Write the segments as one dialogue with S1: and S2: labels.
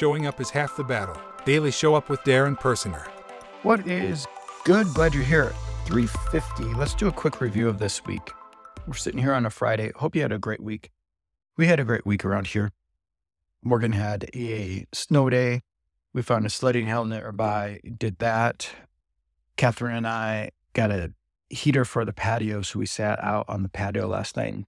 S1: showing up is half the battle. Daily Show Up with Darren Persinger.
S2: What is good? Glad you're here. 350. Let's do a quick review of this week. We're sitting here on a Friday. Hope you had a great week. We had a great week around here. Morgan had a snow day. We found a sledding hill nearby, did that. Catherine and I got a heater for the patio. So we sat out on the patio last night in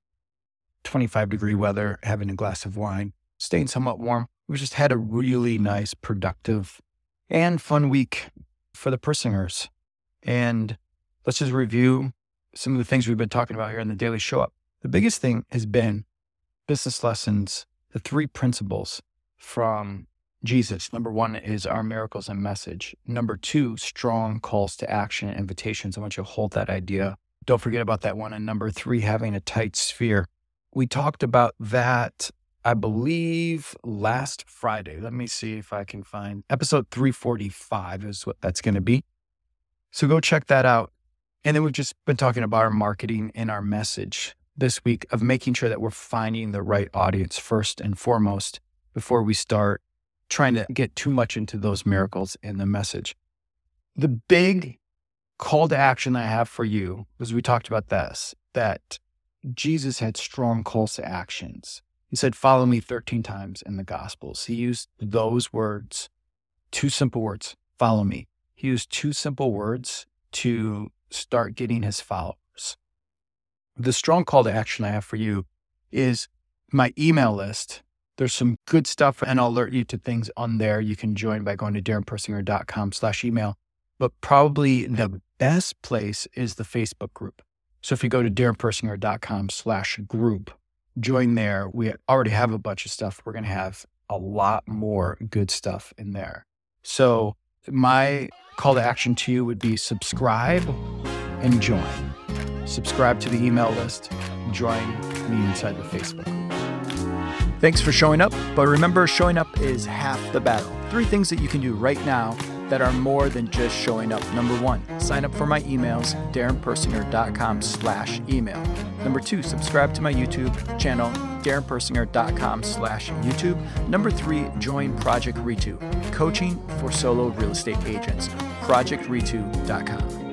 S2: 25 degree weather, having a glass of wine, staying somewhat warm. We just had a really nice, productive, and fun week for the Persingers. And let's just review some of the things we've been talking about here in the Daily Show Up. The biggest thing has been business lessons, the three principles from Jesus. Number one is our miracles and message. Number two, strong calls to action and invitations. I want you to hold that idea. Don't forget about that one. And number three, having a tight sphere. We talked about that, I believe, last Friday. Let me see if I can find episode 345 is what that's going to be. So go check that out. And then we've just been talking about our marketing and our message this week of making sure that we're finding the right audience first and foremost before we start trying to get too much into those miracles in the message. The big call to action I have for you, because we talked about this, that Jesus had strong calls to actions. He said, Follow me 13 times in the Gospels. He used those words, two simple words, follow me. He used two simple words to start getting his followers. The strong call to action I have for you is my email list there's some good stuff and I'll alert you to things on there. You can join by going to darrenpersinger.com slash email. But probably the best place is the Facebook group. So if you go to darrenpersinger.com slash group, join there. We already have a bunch of stuff. We're going to have a lot more good stuff in there. So my call to action to you would be subscribe and join. Subscribe to the email list, join me inside the Facebook. Thanks for showing up, but remember, showing up is half the battle. Three things that you can do right now that are more than just showing up. Number one, sign up for my emails, darrenpersinger.com slash email. Number two, subscribe to my YouTube channel, darrenpersinger.com slash YouTube. Number three, join Project Ritu, coaching for solo real estate agents, projectritu.com.